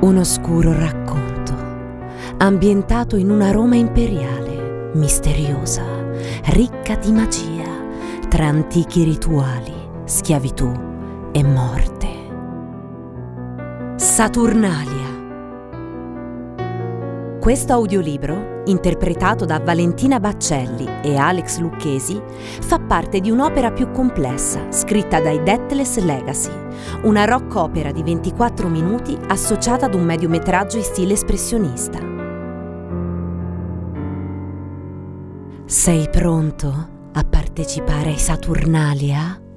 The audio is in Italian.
Un oscuro racconto, ambientato in una Roma imperiale, misteriosa, ricca di magia, tra antichi rituali, schiavitù e morte. Saturnalia. Questo audiolibro, interpretato da Valentina Baccelli e Alex Lucchesi, fa parte di un'opera più complessa, scritta dai Deathless Legacy, una rock opera di 24 minuti associata ad un mediometraggio in stile espressionista. Sei pronto a partecipare ai Saturnalia?